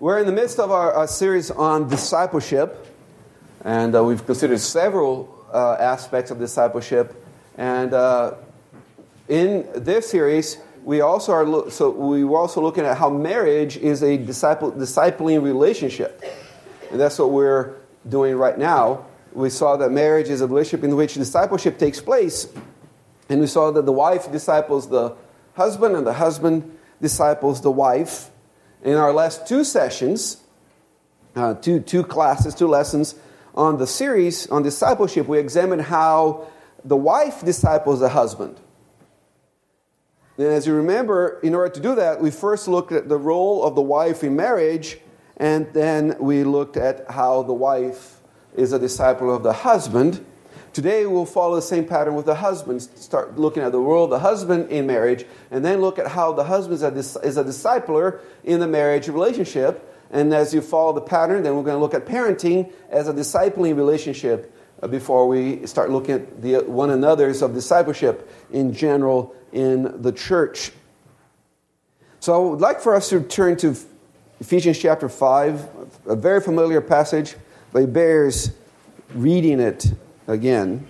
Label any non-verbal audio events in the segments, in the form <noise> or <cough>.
We're in the midst of our, our series on discipleship, and uh, we've considered several uh, aspects of discipleship. And uh, in this series, we also are lo- so we were also looking at how marriage is a disciple discipling relationship, and that's what we're doing right now. We saw that marriage is a relationship in which discipleship takes place, and we saw that the wife disciples the husband, and the husband disciples the wife. In our last two sessions, uh, two, two classes, two lessons on the series on discipleship, we examined how the wife disciples the husband. And as you remember, in order to do that, we first looked at the role of the wife in marriage, and then we looked at how the wife is a disciple of the husband. Today we'll follow the same pattern with the husband. Start looking at the role of the husband in marriage, and then look at how the husband is a, discipler in the marriage relationship. And as you follow the pattern, then we're going to look at parenting as a discipling relationship uh, before we start looking at the one another's of discipleship in general in the church. So I would like for us to turn to Ephesians chapter 5, a very familiar passage, but it bears reading it again.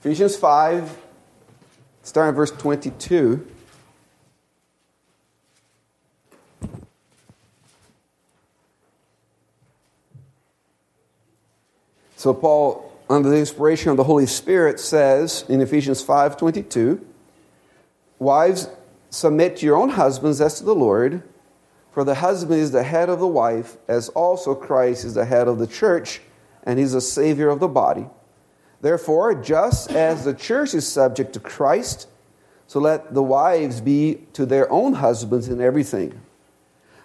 Ephesians 5, starting verse 22. So Paul, under the inspiration of the Holy Spirit, says in Ephesians 5:22, "Wives, submit to your own husbands as to the Lord." For the husband is the head of the wife, as also Christ is the head of the church, and he's the Savior of the body. Therefore, just as the church is subject to Christ, so let the wives be to their own husbands in everything.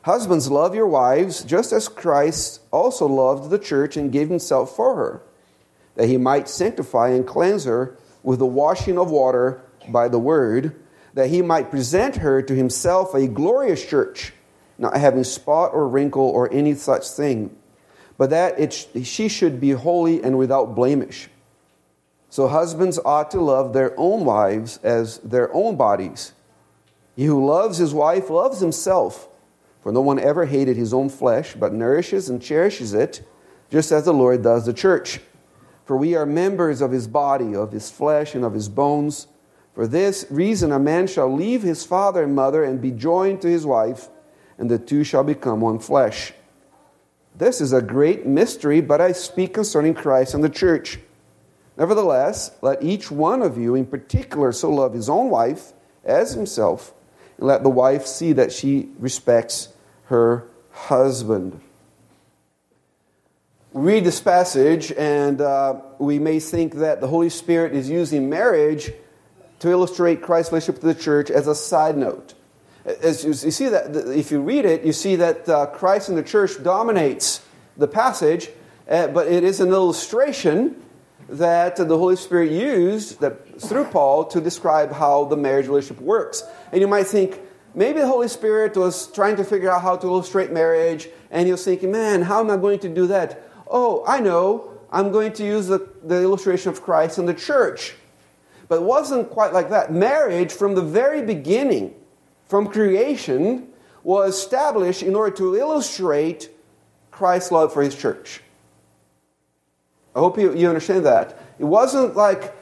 Husbands, love your wives, just as Christ also loved the church and gave himself for her, that he might sanctify and cleanse her with the washing of water by the word, that he might present her to himself a glorious church not having spot or wrinkle or any such thing, but that it, she should be holy and without blemish. So husbands ought to love their own wives as their own bodies. He who loves his wife loves himself, for no one ever hated his own flesh, but nourishes and cherishes it, just as the Lord does the church. For we are members of his body, of his flesh, and of his bones. For this reason, a man shall leave his father and mother and be joined to his wife and the two shall become one flesh. This is a great mystery, but I speak concerning Christ and the church. Nevertheless, let each one of you in particular so love his own wife as himself, and let the wife see that she respects her husband. Read this passage, and uh, we may think that the Holy Spirit is using marriage to illustrate Christ's relationship to the church as a side note. As you, see that, if you read it, you see that uh, Christ and the church dominates the passage, uh, but it is an illustration that the Holy Spirit used that, through Paul to describe how the marriage relationship works. And you might think, maybe the Holy Spirit was trying to figure out how to illustrate marriage, and he was thinking, man, how am I going to do that? Oh, I know. I'm going to use the, the illustration of Christ and the church. But it wasn't quite like that. Marriage, from the very beginning, from creation was established in order to illustrate Christ's love for his church. I hope you, you understand that. It wasn't like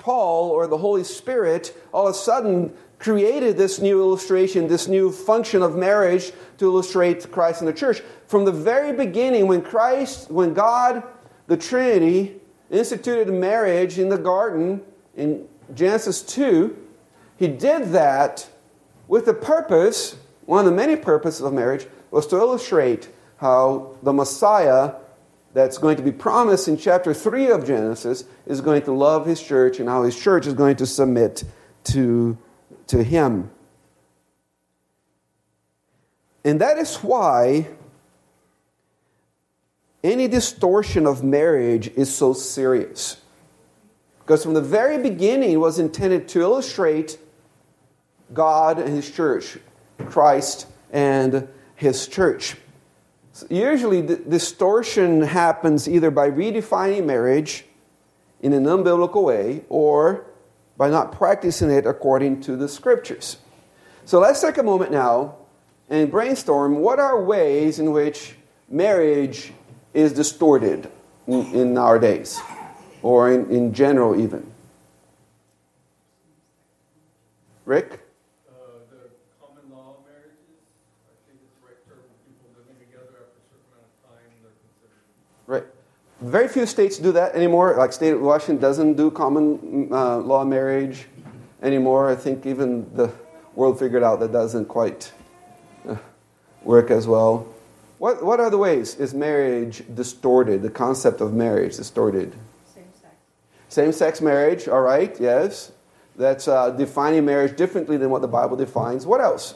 Paul or the Holy Spirit all of a sudden created this new illustration, this new function of marriage to illustrate Christ and the church. From the very beginning, when Christ, when God, the Trinity, instituted marriage in the garden in Genesis 2, he did that with the purpose, one of the many purposes of marriage, was to illustrate how the Messiah that's going to be promised in chapter 3 of Genesis is going to love his church and how his church is going to submit to, to him. And that is why any distortion of marriage is so serious. Because from the very beginning, it was intended to illustrate God and His church, Christ and His church. Usually, distortion happens either by redefining marriage in an unbiblical way or by not practicing it according to the scriptures. So let's take a moment now and brainstorm what are ways in which marriage is distorted in, in our days, or in, in general, even. Rick? Uh, the common law marriages, I think it's right term when people living together after a certain amount of time, they're considered. Right. Very few states do that anymore. Like state of Washington doesn't do common uh, law marriage anymore. I think even the world figured out that doesn't quite uh, work as well. What, what are the ways is marriage distorted? The concept of marriage distorted? Same sex. Same sex marriage, all right, yes. That's uh, defining marriage differently than what the Bible defines. What else?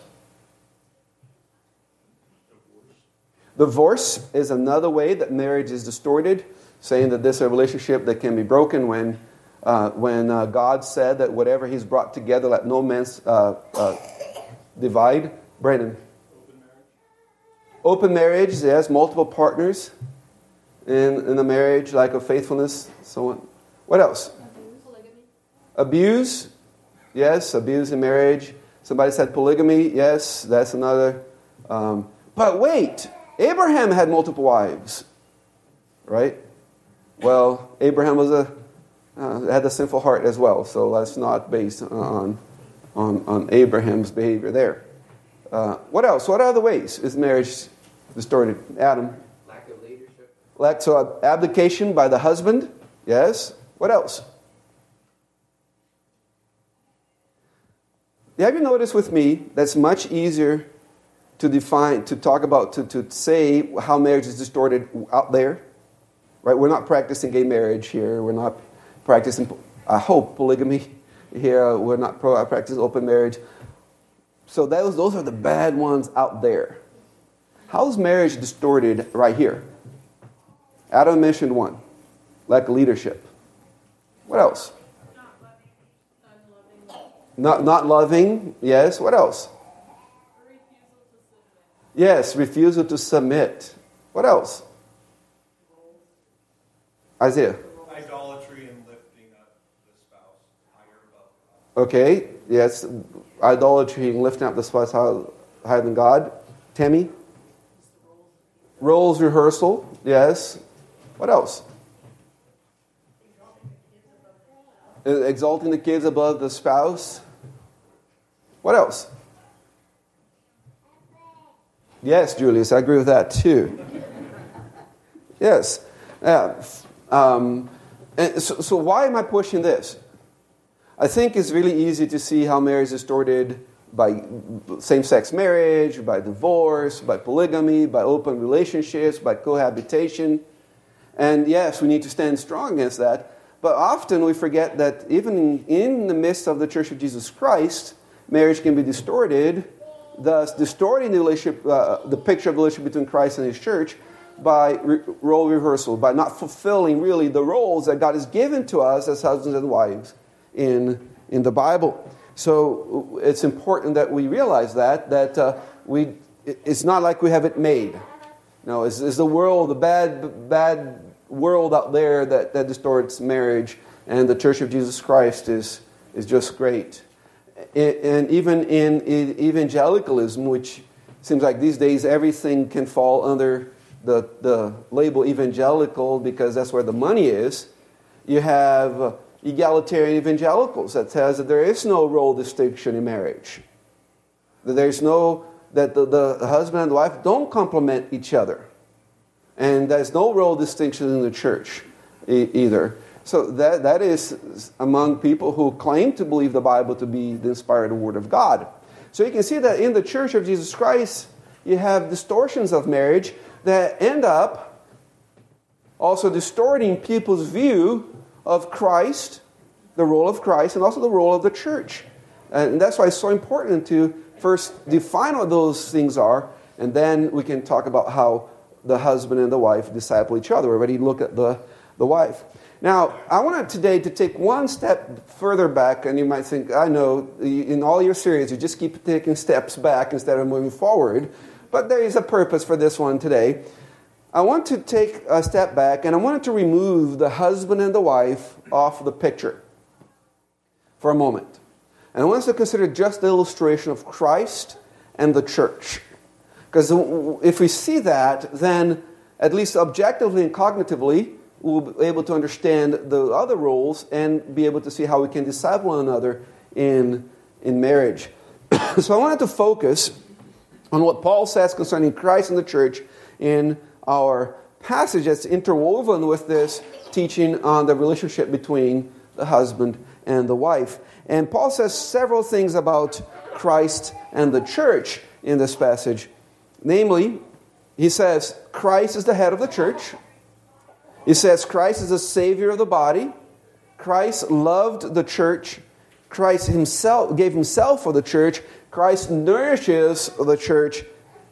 Divorce is another way that marriage is distorted, saying that this is a relationship that can be broken when, uh, when uh, God said that whatever He's brought together, let no man uh, uh, divide. Brandon. Open marriage, Open marriage, yes, multiple partners in, in the marriage, like of faithfulness, so on. What else? Abuse, yes, abuse in marriage. Somebody said polygamy, yes, that's another. Um, but wait, Abraham had multiple wives, right? Well, Abraham was a uh, had a sinful heart as well, so that's not based on on, on Abraham's behavior there. Uh, what else? What other ways is marriage distorted? Adam. Lack of leadership. Lack so abdication by the husband. Yes. What else? Have you noticed with me that's much easier to define, to talk about, to, to say how marriage is distorted out there? Right? We're not practicing gay marriage here. We're not practicing, I hope, polygamy here. We're not pro- practicing open marriage. So those, those are the bad ones out there. How's marriage distorted right here? Adam mentioned one lack of leadership. What else? Not loving. Not loving, yes. What else? Refusal to submit. Yes, refusal to submit. What else? Isaiah. Idolatry and lifting up the spouse higher above God. Okay, yes. Idolatry and lifting up the spouse higher higher than God. Tammy? Roles reversal, yes. What else? Exalting the kids above the spouse. What else? Yes, Julius, I agree with that too. Yes. Uh, um, so, so, why am I pushing this? I think it's really easy to see how marriage is distorted by same sex marriage, by divorce, by polygamy, by open relationships, by cohabitation. And yes, we need to stand strong against that. But often we forget that even in the midst of the Church of Jesus Christ, marriage can be distorted, thus distorting the relationship, uh, the picture of the relationship between Christ and His church by re- role reversal, by not fulfilling really the roles that God has given to us as husbands and wives in, in the Bible. So it's important that we realize that that uh, we it's not like we have it made. No, it's, it's the world, the bad bad world out there that, that distorts marriage, and the Church of Jesus Christ is is just great. And even in evangelicalism, which seems like these days everything can fall under the, the label evangelical because that's where the money is, you have uh, egalitarian evangelicals that says that there is no role distinction in marriage. That there's no, that the, the husband and wife don't complement each other. And there's no role distinction in the church either. So that, that is among people who claim to believe the Bible to be the inspired Word of God. So you can see that in the Church of Jesus Christ, you have distortions of marriage that end up also distorting people's view of Christ, the role of Christ, and also the role of the church. And that's why it's so important to first define what those things are, and then we can talk about how the husband and the wife disciple each other. We already look at the, the wife. Now, I wanted today to take one step further back, and you might think, I know, in all your series, you just keep taking steps back instead of moving forward. But there is a purpose for this one today. I want to take a step back, and I wanted to remove the husband and the wife off the picture for a moment. And I want us to consider just the illustration of Christ and the church. Because if we see that, then at least objectively and cognitively, we'll be able to understand the other roles and be able to see how we can disciple one another in, in marriage. <coughs> so I wanted to focus on what Paul says concerning Christ and the church in our passage that's interwoven with this teaching on the relationship between the husband and the wife. And Paul says several things about Christ and the church in this passage. Namely, he says Christ is the head of the church. He says Christ is the savior of the body. Christ loved the church. Christ himself gave himself for the church. Christ nourishes the church.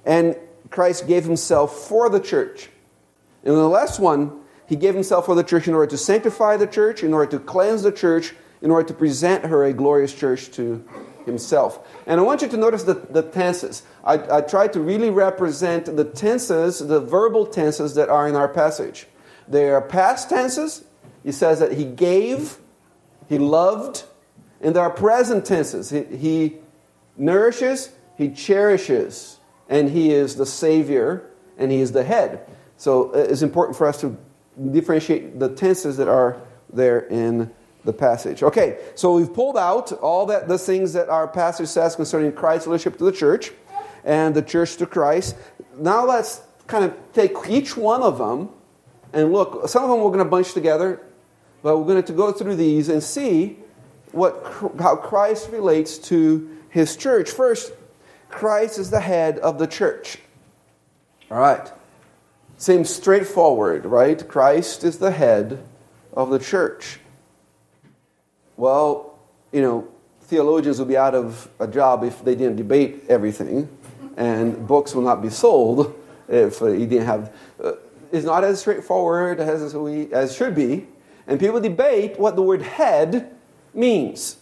And Christ gave himself for the church. And the last one, he gave himself for the church in order to sanctify the church, in order to cleanse the church, in order to present her a glorious church to himself. And I want you to notice the, the tenses. I, I try to really represent the tenses, the verbal tenses that are in our passage. They are past tenses. He says that he gave, he loved, and there are present tenses. He, he nourishes, he cherishes, and he is the Savior, and he is the head. So uh, it's important for us to differentiate the tenses that are there in the passage. Okay, so we've pulled out all that the things that our passage says concerning Christ's relationship to the church and the church to Christ. Now let's kind of take each one of them and look. Some of them we're going to bunch together, but we're going to go through these and see what how Christ relates to his church. First, Christ is the head of the church. All right. Seems straightforward, right? Christ is the head of the church. Well, you know, theologians would be out of a job if they didn't debate everything, and books will not be sold if uh, you didn't have. It's not as straightforward as we as should be, and people debate what the word head means.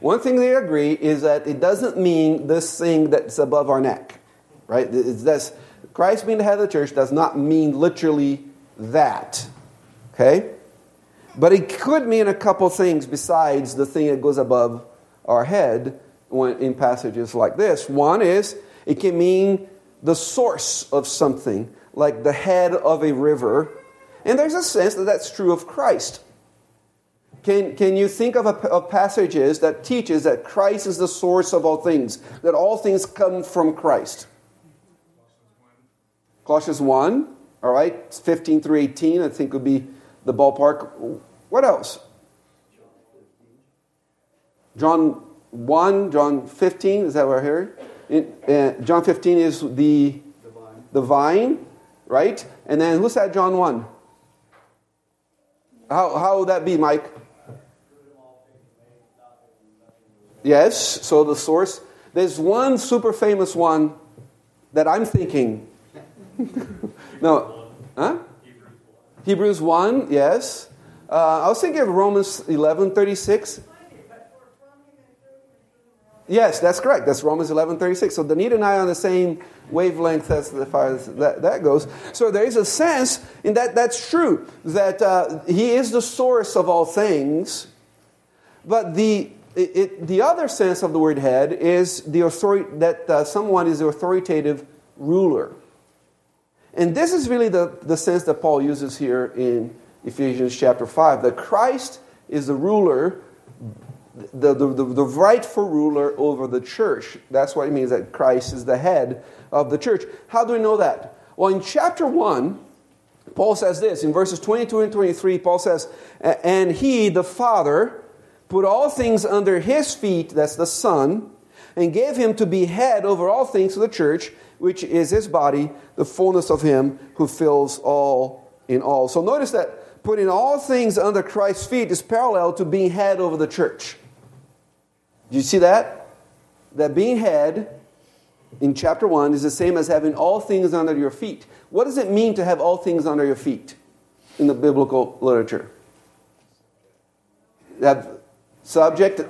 One thing they agree is that it doesn't mean this thing that's above our neck, right? It's this, Christ being the head of the church does not mean literally that. Okay? But it could mean a couple things besides the thing that goes above our head in passages like this. One is it can mean the source of something, like the head of a river. And there's a sense that that's true of Christ. Can, can you think of, a, of passages that teaches that Christ is the source of all things, that all things come from Christ? Colossians 1, all right, 15 through 18, I think would be the ballpark. What else? John 1, John 15, is that what I heard? Uh, John 15 is the, the vine. the vine, right? And then who's that John 1? How, how would that be, Mike? Yes, so the source. There's one super famous one that I'm thinking. <laughs> no, huh? Hebrews 1, yes. Uh, I was thinking of Romans 11 36. Yes, that's correct. That's Romans 11 36. So Danita and I are on the same wavelength as far as that, that goes. So there is a sense in that that's true, that uh, He is the source of all things. But the, it, the other sense of the word head is the authority, that uh, someone is the authoritative ruler. And this is really the, the sense that Paul uses here in Ephesians chapter 5 that Christ is the ruler, the, the, the, the, rightful ruler over the church. That's what it means that Christ is the head of the church. How do we know that? Well, in chapter 1, Paul says this in verses 22 and 23, Paul says, And he, the Father, put all things under his feet, that's the Son, and gave him to be head over all things to the church which is his body, the fullness of him who fills all in all. So notice that putting all things under Christ's feet is parallel to being head over the church. Do you see that? That being head in chapter 1 is the same as having all things under your feet. What does it mean to have all things under your feet in the biblical literature? That subject,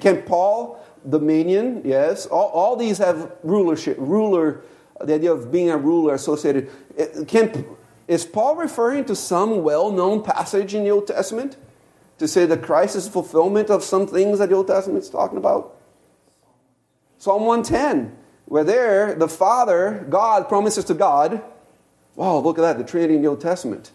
can Paul dominion, yes. All, all these have rulership, ruler, the idea of being a ruler associated. Can, is Paul referring to some well known passage in the Old Testament? To say that Christ is fulfillment of some things that the Old Testament is talking about? Psalm 110, where there the Father, God, promises to God, wow, look at that, the Trinity in the Old Testament.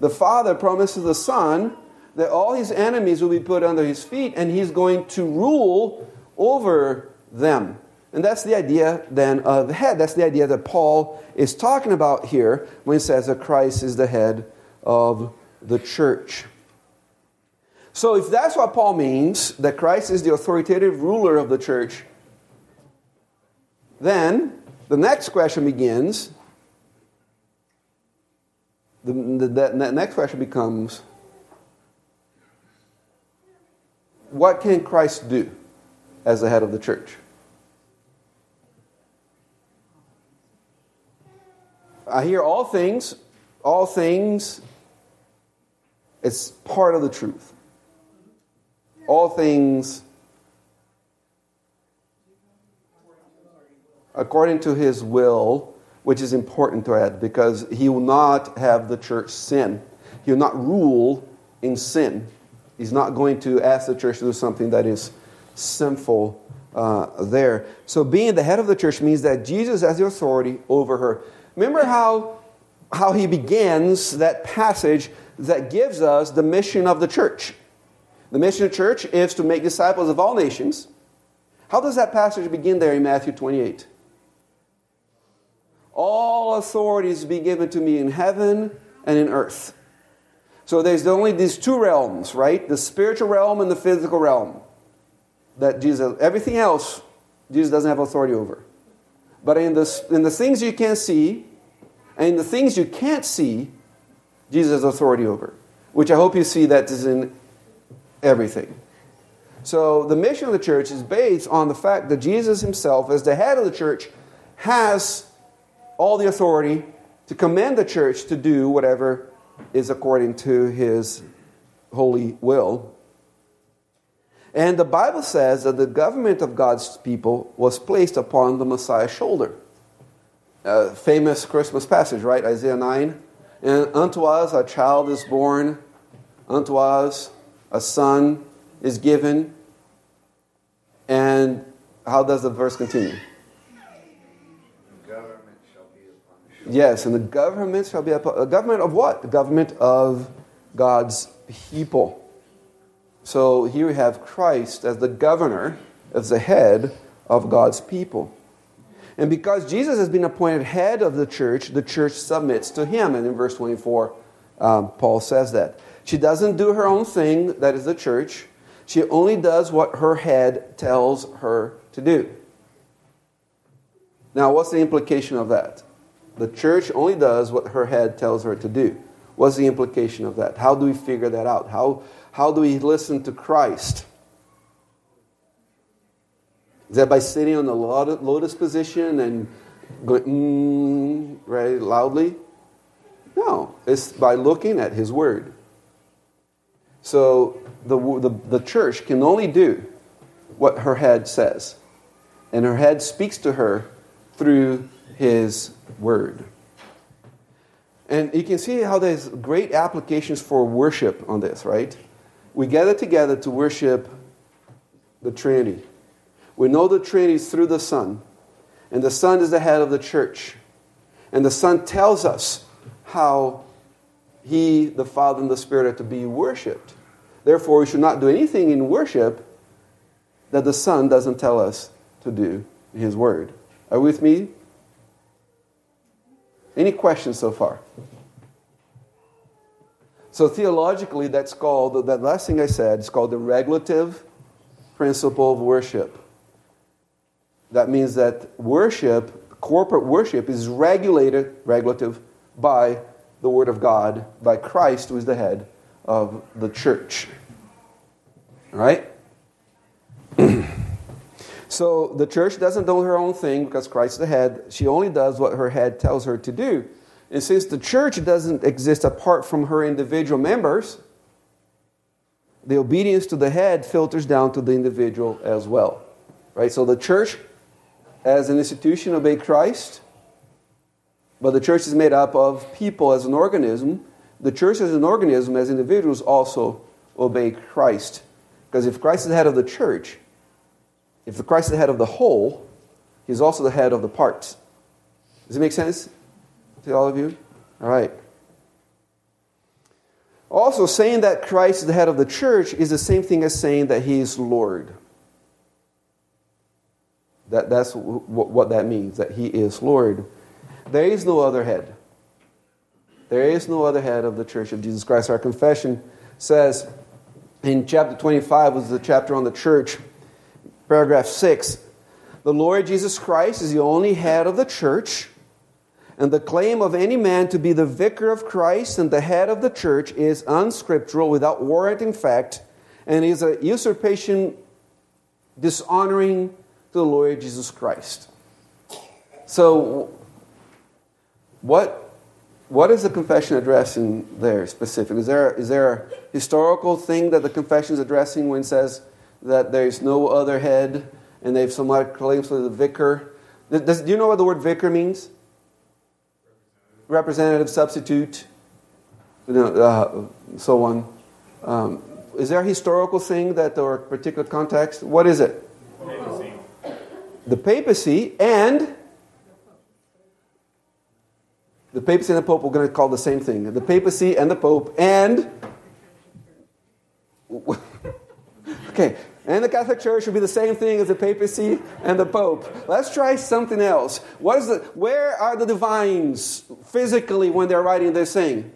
The Father promises the Son that all his enemies will be put under his feet and he's going to rule over them. And that's the idea then of the head. That's the idea that Paul is talking about here when he says that Christ is the head of the church. So, if that's what Paul means, that Christ is the authoritative ruler of the church, then the next question begins. The, the, the next question becomes what can Christ do as the head of the church? I hear all things, all things, it's part of the truth. All things according to his will, which is important to add because he will not have the church sin. He will not rule in sin. He's not going to ask the church to do something that is sinful uh, there. So, being the head of the church means that Jesus has the authority over her. Remember how, how he begins that passage that gives us the mission of the church. The mission of the church is to make disciples of all nations. How does that passage begin there in Matthew 28? All authority is be given to me in heaven and in earth. So there's only these two realms, right? The spiritual realm and the physical realm. That Jesus, everything else, Jesus doesn't have authority over. But in the, in the things you can see, and in the things you can't see, Jesus has authority over. Which I hope you see that is in everything. So the mission of the church is based on the fact that Jesus himself, as the head of the church, has all the authority to command the church to do whatever is according to his holy will. And the Bible says that the government of God's people was placed upon the Messiah's shoulder. A famous Christmas passage, right? Isaiah 9. And unto us a child is born, unto us a son is given. And how does the verse continue? Yes, and the government shall be a, government of what? The government of God's people. So here we have Christ as the governor, as the head of God's people. And because Jesus has been appointed head of the church, the church submits to him. And in verse 24, um, Paul says that. She doesn't do her own thing, that is the church. She only does what her head tells her to do. Now, what's the implication of that? The church only does what her head tells her to do. What's the implication of that? How do we figure that out? How, how do we listen to Christ? Is that by sitting on the lotus position and going, mm, very loudly? No, it's by looking at His Word. So the, the, the church can only do what her head says. And her head speaks to her through His Word. And you can see how there's great applications for worship on this, right? We gather together to worship the Trinity. We know the Trinity is through the Son, and the Son is the head of the church. And the Son tells us how He, the Father, and the Spirit are to be worshiped. Therefore, we should not do anything in worship that the Son doesn't tell us to do in His Word. Are you with me? Any questions so far? So theologically, that's called, that last thing I said, is called the regulative principle of worship. That means that worship, corporate worship, is regulated, regulative, by the Word of God, by Christ, who is the head of the church. Right? <clears throat> So the church doesn't do her own thing because Christ is the head. She only does what her head tells her to do. And since the church doesn't exist apart from her individual members, the obedience to the head filters down to the individual as well. Right? So the church as an institution obey Christ, but the church is made up of people as an organism. The church as an organism, as individuals, also obey Christ. Because if Christ is the head of the church, if Christ is the head of the whole, he's also the head of the parts. Does it make sense to all of you? All right. Also, saying that Christ is the head of the church is the same thing as saying that he is Lord. That, that's what that means, that he is Lord. There is no other head. There is no other head of the church of Jesus Christ. Our confession says in chapter 25, was the chapter on the church, paragraph 6, the Lord Jesus Christ is the only head of the church, and the claim of any man to be the vicar of Christ and the head of the church is unscriptural, without warrant in fact, and is a usurpation dishonoring the Lord Jesus Christ. So, what what is the confession addressing there specifically? Is there, is there a historical thing that the confession is addressing when it says that there is no other head and they've somewhat claims for the vicar? Does, do you know what the word vicar means? Representative, substitute, you know, uh, so on. Um, is there a historical thing that or a particular context? What is it? Papacy. The papacy and the papacy and the pope, we're going to call the same thing. The papacy and the pope and. <laughs> okay, and the Catholic Church would be the same thing as the papacy and the pope. Let's try something else. What is the, where are the divines physically when they're writing this thing?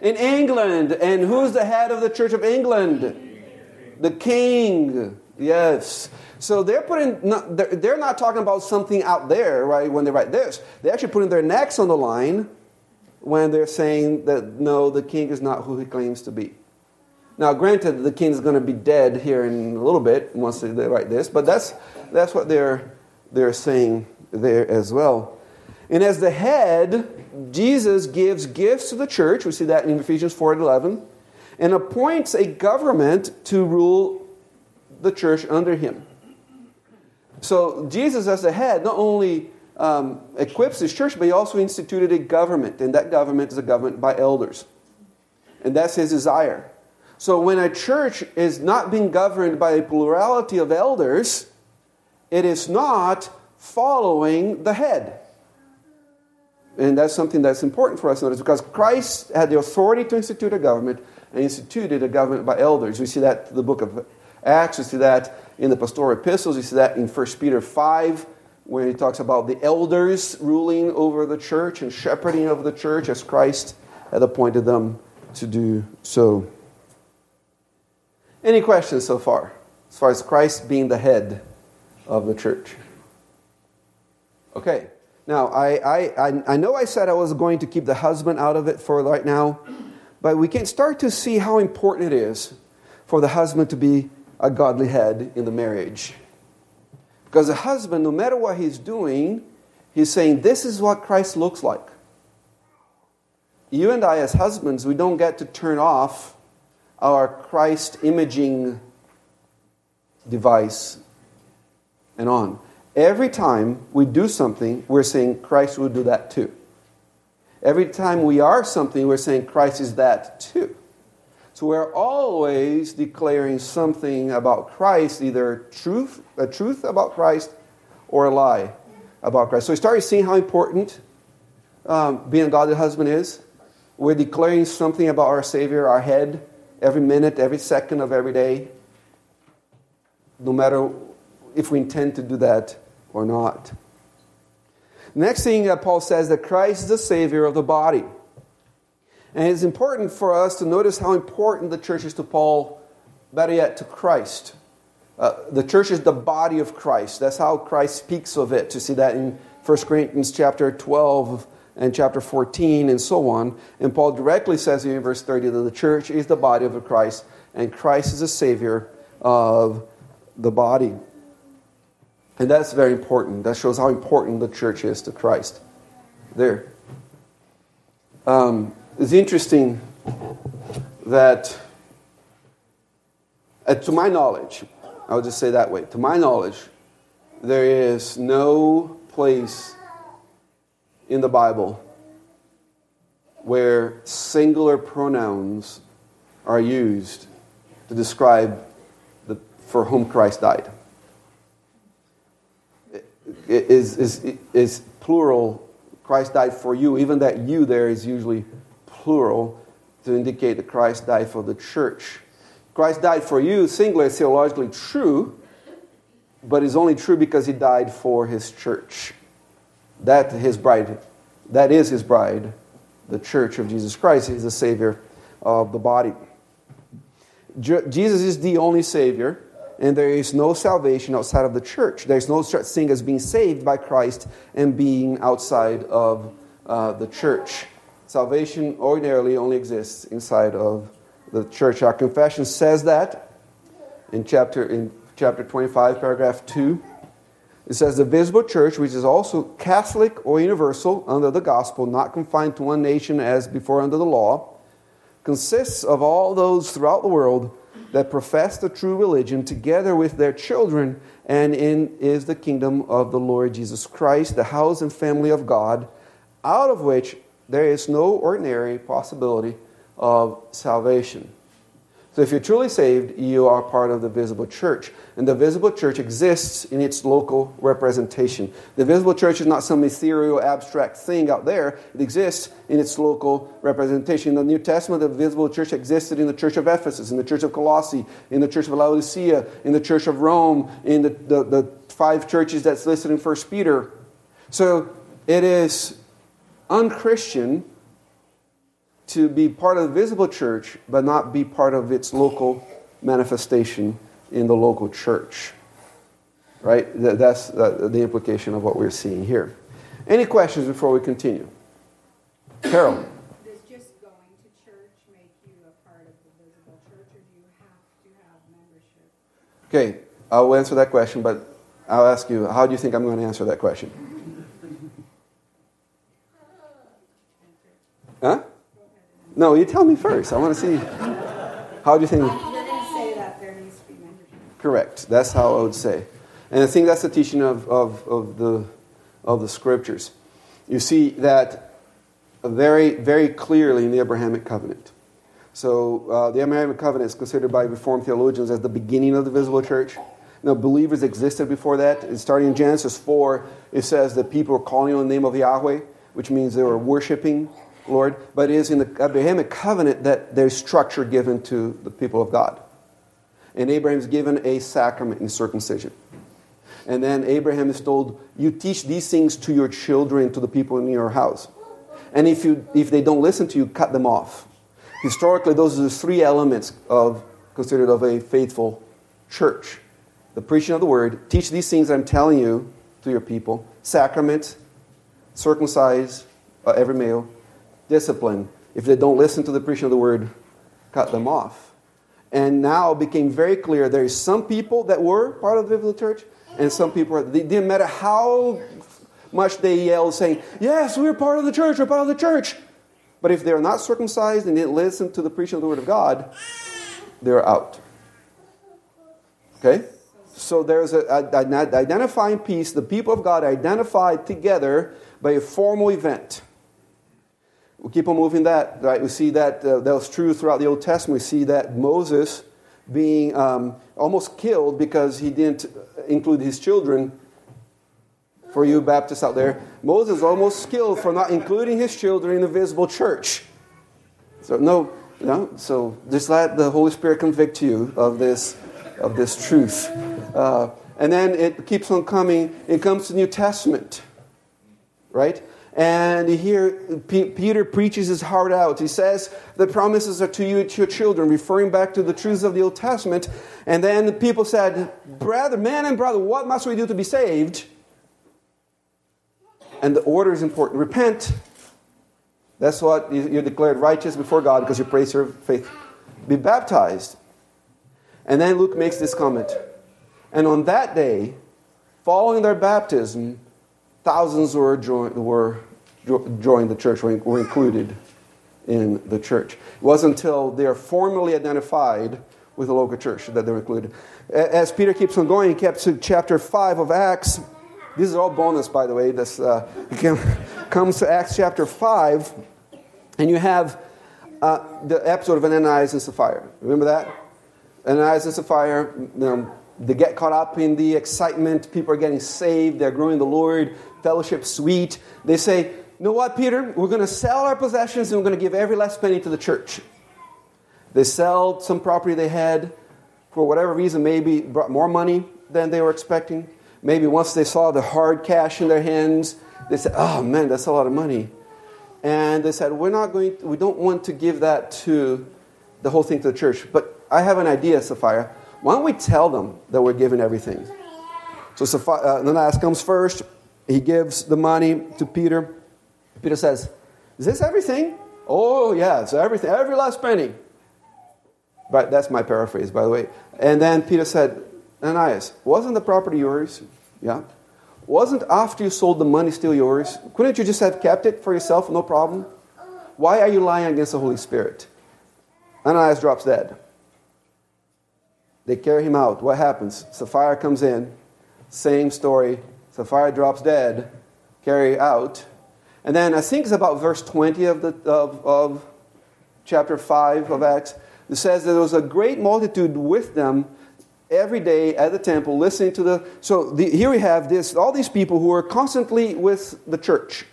In England. And who's the head of the Church of England? The king. Yes. So they're putting, they're not talking about something out there, right, when they write this. They're actually putting their necks on the line when they're saying that no, the king is not who he claims to be. Now, granted, the king is going to be dead here in a little bit once they write this, but that's, that's what they're, they're saying there as well. And as the head, Jesus gives gifts to the church. We see that in Ephesians 4 and 11. And appoints a government to rule the church under him. So Jesus, as the head, not only um, equips his church, but he also instituted a government, and that government is a government by elders. And that's his desire. So when a church is not being governed by a plurality of elders, it is not following the head. And that's something that's important for us to notice because Christ had the authority to institute a government and instituted a government by elders. We see that in the book of Acts, we see that in the pastoral epistles. You see that in 1 Peter 5, where he talks about the elders ruling over the church and shepherding of the church as Christ had appointed them to do so. Any questions so far, as far as Christ being the head of the church? Okay. Now, I, I, I know I said I was going to keep the husband out of it for right now, but we can start to see how important it is for the husband to be a godly head in the marriage. Because a husband, no matter what he's doing, he's saying, This is what Christ looks like. You and I, as husbands, we don't get to turn off our Christ imaging device and on. Every time we do something, we're saying Christ will do that too. Every time we are something, we're saying Christ is that too. So we're always declaring something about Christ, either truth, a truth about Christ or a lie about Christ. So we started seeing how important um, being a godly husband is. We're declaring something about our Savior, our head, every minute, every second of every day, no matter if we intend to do that or not. Next thing that Paul says that Christ is the Savior of the body. And it's important for us to notice how important the church is to Paul, better yet, to Christ. Uh, the church is the body of Christ. That's how Christ speaks of it. To see that in 1 Corinthians chapter 12 and chapter 14 and so on. And Paul directly says in verse 30 that the church is the body of Christ and Christ is the Savior of the body. And that's very important. That shows how important the church is to Christ. There. Um, it's interesting that, uh, to my knowledge, I'll just say that way, to my knowledge, there is no place in the Bible where singular pronouns are used to describe the, for whom Christ died. Is, is, is plural, Christ died for you. Even that you there is usually plural to indicate that Christ died for the church. Christ died for you, singular, is theologically true, but is only true because he died for his church. That his bride, that is his bride, the church of Jesus Christ. He's the Savior of the body. Jesus is the only Savior, and there is no salvation outside of the church. There's no such thing as being saved by Christ and being outside of uh, the church. Salvation ordinarily only exists inside of the church. Our confession says that in chapter, in chapter 25, paragraph 2. It says the visible church, which is also Catholic or universal under the gospel, not confined to one nation as before under the law, consists of all those throughout the world that profess the true religion together with their children, and in is the kingdom of the Lord Jesus Christ, the house and family of God, out of which there is no ordinary possibility of salvation. So if you're truly saved, you are part of the visible church. And the visible church exists in its local representation. The visible church is not some ethereal, abstract thing out there. It exists in its local representation. In the New Testament, the visible church existed in the church of Ephesus, in the church of Colossae, in the church of Laodicea, in the church of Rome, in the, the, the five churches that's listed in 1 Peter. So it is unchristian to be part of the visible church, but not be part of its local manifestation in the local church. Right? That's the implication of what we're seeing here. Any questions before we continue? Carol. Does just going to church make you a part of the visible church, or do you have to have membership? Okay, I'll answer that question, but I'll ask you, how do you think I'm going to answer that question? Huh? No, you tell me first. I want to see. How do you think? You're going say that there needs to be membership. Correct. That's how I would say. And I think that's the teaching of, of, of, the, of the scriptures. You see that very, very clearly in the Abrahamic covenant. So uh, the Abrahamic covenant is considered by Reformed theologians as the beginning of the visible church. Now, believers existed before that. And Starting in Genesis 4, it says that people were calling on the name of Yahweh, which means they were worshiping Lord, but it is in the Abrahamic covenant that there's structure given to the people of God. And Abraham's given a sacrament in circumcision. And then Abraham is told, You teach these things to your children, to the people in your house. And if, you, if they don't listen to you, cut them off. Historically, those are the three elements of considered of a faithful church. The preaching of the word, teach these things I'm telling you to your people, sacrament, circumcise uh, every male, discipline. If they don't listen to the preaching of the word, cut them off. And now it became very clear there is some people that were part of the biblical church, and some people, it didn't matter how much they yelled saying, Yes, we're part of the church, we're part of the church. But if they're not circumcised and didn't listen to the preaching of the word of God, they're out. Okay? So there's an identifying piece. The people of God identified together by a formal event. We keep on moving that, right? We see that uh, that was true throughout the Old Testament. We see that Moses being um, almost killed because he didn't include his children. For you Baptists out there, Moses almost killed for not including his children in the visible church. So no, no. So just let the Holy Spirit convict you of this, of this truth. Uh, and then it keeps on coming. It comes to the New Testament, right? And here, Peter preaches his heart out. He says, The promises are to you and to your children, referring back to the truths of the Old Testament. And then the people said, Brother, man and brother, what must we do to be saved? And the order is important. Repent. That's what you're declared righteous before God because you praise your faith. Be baptized. And then Luke makes this comment. And on that day, following their baptism, thousands were joined, were joined the church, were, included in the church. It wasn't until they are formally identified with the local church that they were included. As Peter keeps on going, he kept to chapter 5 of Acts. This is all bonus, by the way. This uh, <laughs> comes to Acts chapter 5, and you have uh, the episode of Ananias and Sapphira. Remember that? Ananias and Sapphira, you know, they get caught up in the excitement. People are getting saved. They're growing the Lord. Fellowship sweet. They say, you know what, Peter? We're going to sell our possessions and we're going to give every last penny to the church. They sell some property they had for whatever reason, maybe brought more money than they were expecting. Maybe once they saw the hard cash in their hands, they said, oh man, that's a lot of money. And they said, we're not going, to, we don't want to give that to the whole thing to the church. But I have an idea, Sapphira. Why don't we tell them that we're giving everything? So uh, Ananias comes first. He gives the money to Peter. Peter says, Is this everything? Oh, yeah, it's everything, every last penny. But that's my paraphrase, by the way. And then Peter said, Ananias, wasn't the property yours? Yeah. Wasn't after you sold the money still yours? Couldn't you just have kept it for yourself, no problem? Why are you lying against the Holy Spirit? Ananias drops dead. They carry him out. What happens? Sapphira comes in. Same story. Sapphira drops dead. Carry out. And then I think it's about verse 20 of, the, of, of chapter 5 of Acts. It says that there was a great multitude with them every day at the temple listening to the. So the, here we have this, all these people who are constantly with the church.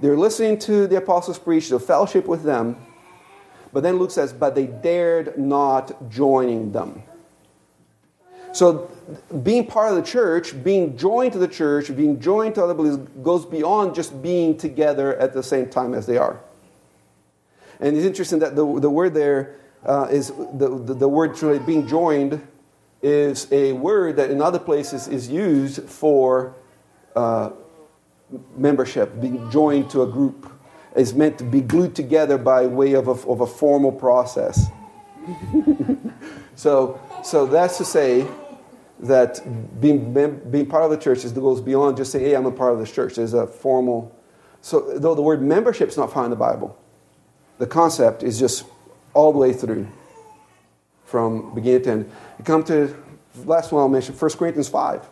They're listening to the apostles preach, the fellowship with them. But then Luke says, but they dared not joining them. So being part of the church, being joined to the church, being joined to other believers goes beyond just being together at the same time as they are. And it's interesting that the, the word there uh, is the, the, the word really being joined is a word that in other places is used for uh, membership, being joined to a group. Is meant to be glued together by way of a, of a formal process. <laughs> so, so that's to say that being, being part of the church is, goes beyond just saying, hey, I'm a part of this church. There's a formal. So, though the word membership is not found in the Bible, the concept is just all the way through from beginning to end. You come to last one I'll mention, 1 Corinthians 5.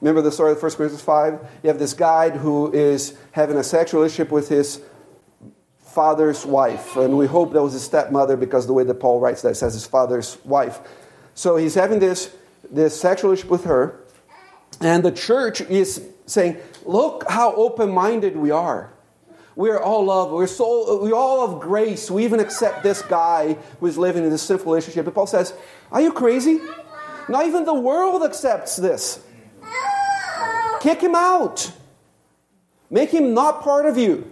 Remember the story of 1 Corinthians 5? You have this guy who is having a sexual relationship with his father's wife. And we hope that was his stepmother because the way that Paul writes that says his father's wife. So he's having this, this sexual relationship with her. And the church is saying, look how open minded we are. We're all love. We're so we all of grace. We even accept this guy who is living in this sinful relationship. And Paul says, Are you crazy? Not even the world accepts this. Kick him out. Make him not part of you.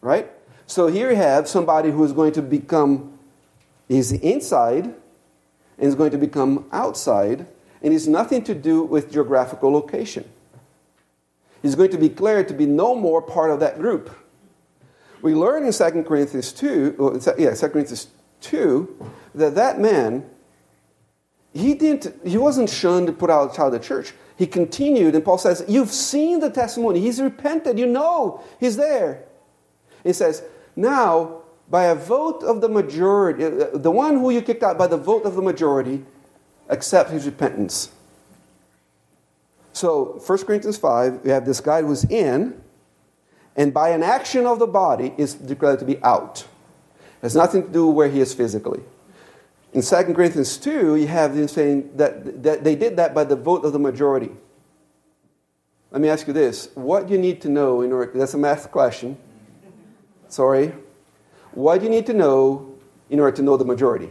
Right? So here you have somebody who is going to become, he's inside and is going to become outside, and it's nothing to do with geographical location. He's going to be declared to be no more part of that group. We learn in 2 Corinthians 2, yeah, 2 Corinthians 2, that that man, he, didn't, he wasn't shunned to put out of the church he continued, and Paul says, You've seen the testimony. He's repented. You know he's there. He says, Now, by a vote of the majority, uh, the one who you kicked out by the vote of the majority, accept his repentance. So, 1 Corinthians 5, we have this guy who's in, and by an action of the body is declared to be out. It has nothing to do where he is physically. In 2 Corinthians 2, you have them saying that, that they did that by the vote of the majority. Let me ask you this. What do you need to know in order, that's a math question. Sorry. What do you need to know in order to know the majority?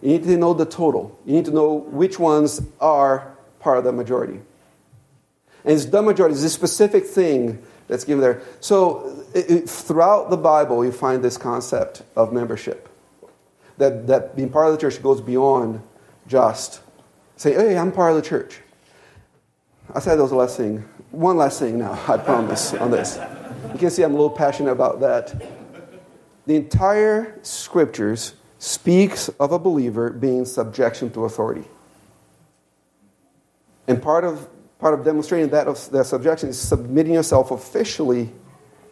You need to know the total. You need to know which ones are part of the majority. And it's the majority, it's a specific thing that's given there. So it, it, throughout the Bible, you find this concept of membership that, that being part of the church goes beyond just say, hey, I'm part of the church. I said that was the last thing. One last thing now, <laughs> I promise, on this. You can see I'm a little passionate about that. The entire scriptures speaks of a believer being subjection to authority. And part of, part of demonstrating that, of, that subjection is submitting yourself officially,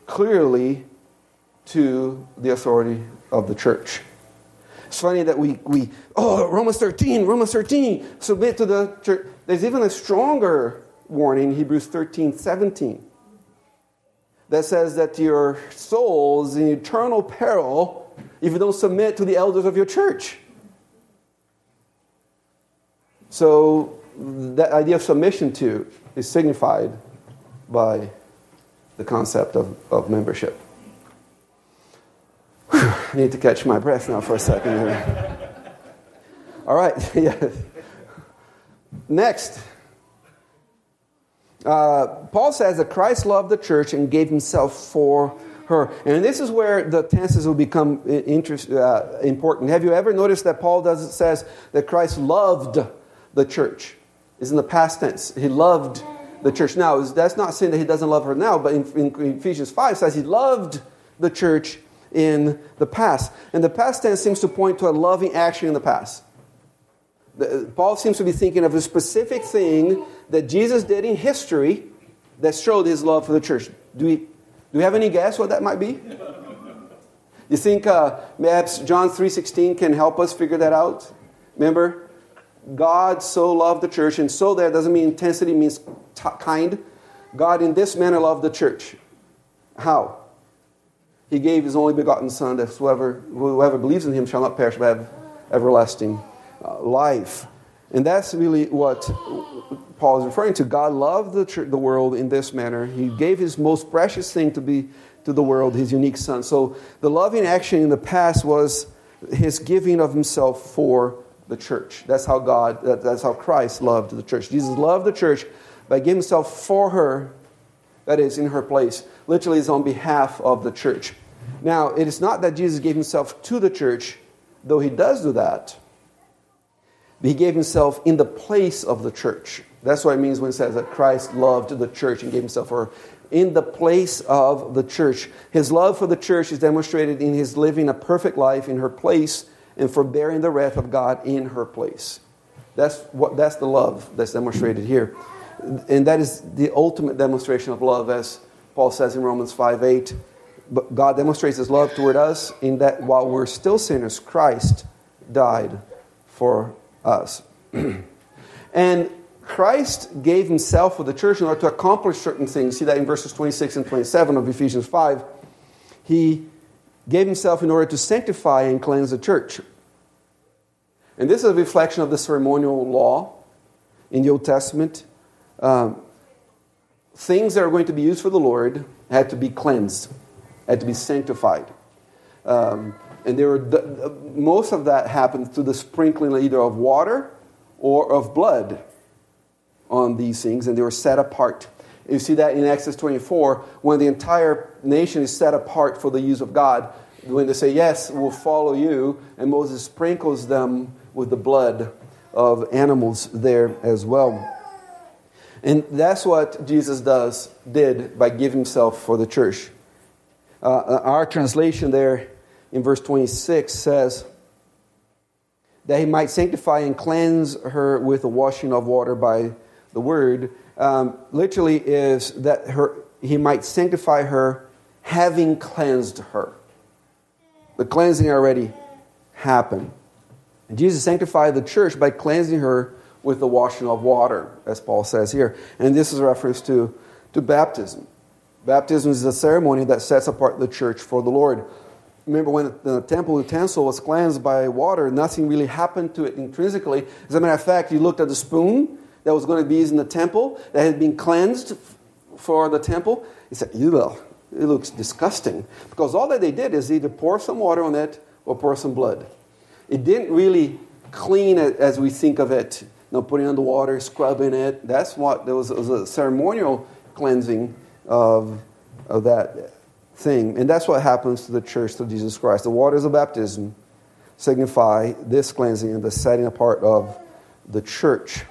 clearly, to the authority of the church. It's funny that we, we oh, Romans 13, Romans 13, submit to the church. There's even a stronger warning, Hebrews 13, 17. That says that your soul is in eternal peril if you don't submit to the elders of your church. So, that idea of submission to is signified by the concept of, of membership. Whew, I need to catch my breath now for a second. All right, <laughs> yes. Next. Uh, Paul says that Christ loved the church and gave himself for her. And this is where the tenses will become interest, uh, important. Have you ever noticed that Paul does says that Christ loved the church? Is in the past tense. He loved the church. Now, that's not saying that he doesn't love her now, but in, in Ephesians 5 says he loved the church in the past. And the past tense seems to point to a loving action in the past. Paul seems to be thinking of a specific thing that Jesus did in history that showed his love for the church. Do we, do we have any guess what that might be? You think uh, perhaps John 3.16 can help us figure that out? Remember? God so loved the church, and so there doesn't mean intensity, means t- kind. God in this manner loved the church. How? He gave his only begotten Son, that whoever, whoever believes in him shall not perish but have everlasting uh, life. And that's really what Paul is referring to. God loved the, the world in this manner. He gave his most precious thing to be to the world, his unique Son. So the loving action in the past was his giving of himself for the church. That's how God, that, that's how Christ loved the church. Jesus loved the church by giving himself for her, that is, in her place. Literally, is on behalf of the church. Now, it is not that Jesus gave himself to the church, though he does do that. But he gave himself in the place of the church. That's what it means when it says that Christ loved the church and gave himself for her. In the place of the church. His love for the church is demonstrated in his living a perfect life in her place and for bearing the wrath of God in her place. That's, what, that's the love that's demonstrated here. And that is the ultimate demonstration of love, as Paul says in Romans 5 8. But God demonstrates his love toward us in that while we're still sinners, Christ died for us. <clears throat> and Christ gave himself for the church in order to accomplish certain things. See that in verses 26 and 27 of Ephesians 5. He gave himself in order to sanctify and cleanse the church. And this is a reflection of the ceremonial law in the Old Testament. Um, things that are going to be used for the Lord had to be cleansed, had to be sanctified. Um, and there were, most of that happened through the sprinkling either of water or of blood on these things, and they were set apart. You see that in Exodus 24, when the entire nation is set apart for the use of God. When they say, Yes, we'll follow you, and Moses sprinkles them with the blood of animals there as well. And that's what Jesus does, did by giving himself for the church. Uh, our translation there in verse 26 says, that he might sanctify and cleanse her with the washing of water by the word, um, literally is that her, he might sanctify her having cleansed her. The cleansing already happened. And Jesus sanctified the church by cleansing her with the washing of water, as Paul says here. And this is a reference to, to baptism. Baptism is a ceremony that sets apart the church for the Lord. Remember when the temple utensil was cleansed by water, nothing really happened to it intrinsically. As a matter of fact, you looked at the spoon that was going to be used in the temple, that had been cleansed for the temple. You said, Ew, it looks disgusting. Because all that they did is either pour some water on it or pour some blood. It didn't really clean it as we think of it. You know, putting on the water, scrubbing it. That's what there was, was a ceremonial cleansing of, of that thing. And that's what happens to the church through Jesus Christ. The waters of baptism signify this cleansing and the setting apart of the church.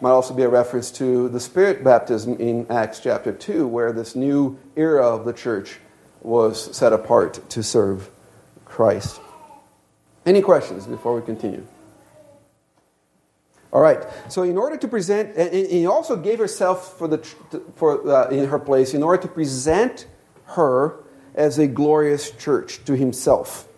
Might also be a reference to the Spirit baptism in Acts chapter 2, where this new era of the church was set apart to serve Christ. Any questions before we continue? All right. So, in order to present, and he also gave herself for the for uh, in her place in order to present her as a glorious church to himself.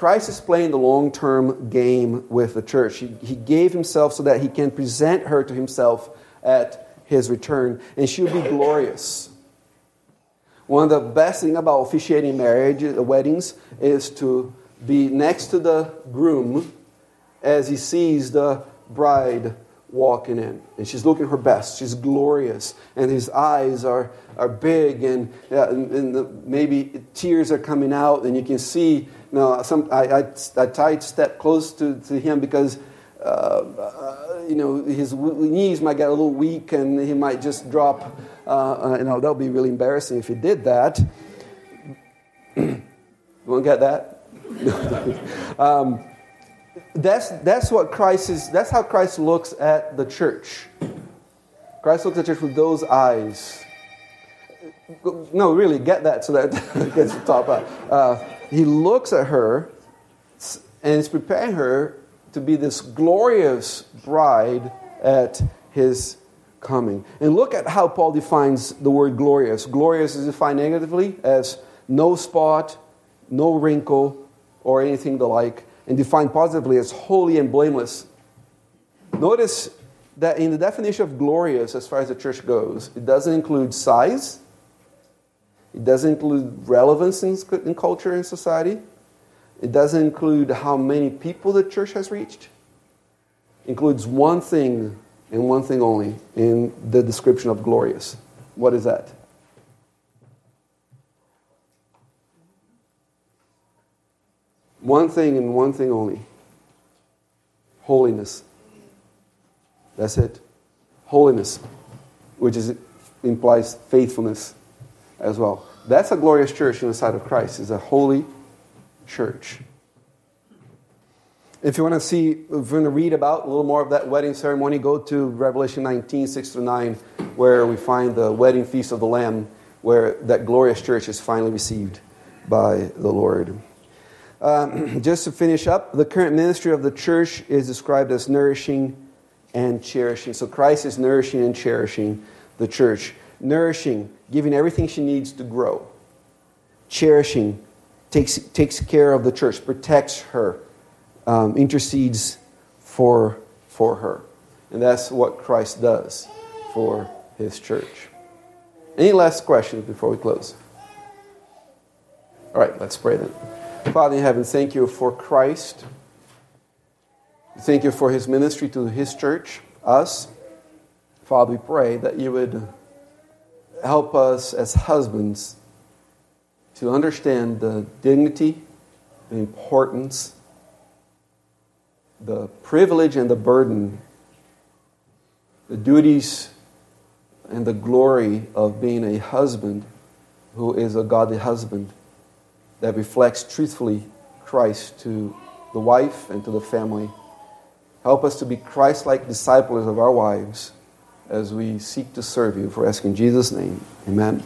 Christ is playing the long term game with the church. He, he gave himself so that he can present her to himself at his return, and she will be glorious. One of the best things about officiating marriage, uh, weddings, is to be next to the groom as he sees the bride walking in. And she's looking her best. She's glorious. And his eyes are, are big, and, and, and the, maybe tears are coming out, and you can see. You know, some, I, I, I tried step close to, to him because. Uh, uh, you know, his knees might get a little weak and he might just drop. Uh, uh you know, that would be really embarrassing if he did that. <clears throat> you want to get that? <laughs> um, that's, that's what Christ is, that's how Christ looks at the church. Christ looks at the church with those eyes. No, really, get that so that <laughs> gets the top out. Uh, he looks at her and is preparing her to be this glorious bride at his coming. And look at how Paul defines the word glorious. Glorious is defined negatively as no spot, no wrinkle, or anything the like and defined positively as holy and blameless. Notice that in the definition of glorious, as far as the church goes, it doesn't include size, it doesn't include relevance in, in culture and society, it doesn't include how many people the church has reached. It includes one thing and one thing only in the description of glorious. What is that? One thing and one thing only holiness. That's it. Holiness, which is, implies faithfulness as well. That's a glorious church in the sight of Christ, is a holy church. If you want to see, if you want to read about a little more of that wedding ceremony, go to Revelation 19, 6 through 9, where we find the wedding feast of the Lamb, where that glorious church is finally received by the Lord. Um, <clears throat> just to finish up, the current ministry of the church is described as nourishing and cherishing. So Christ is nourishing and cherishing the church. Nourishing, giving everything she needs to grow. Cherishing, takes, takes care of the church, protects her, um, intercedes for, for her. And that's what Christ does for his church. Any last questions before we close? All right, let's pray then. Father in heaven, thank you for Christ. Thank you for his ministry to his church, us. Father, we pray that you would help us as husbands to understand the dignity, the importance, the privilege and the burden, the duties and the glory of being a husband who is a godly husband that reflects truthfully Christ to the wife and to the family. Help us to be Christ like disciples of our wives as we seek to serve you. For asking Jesus' name, amen.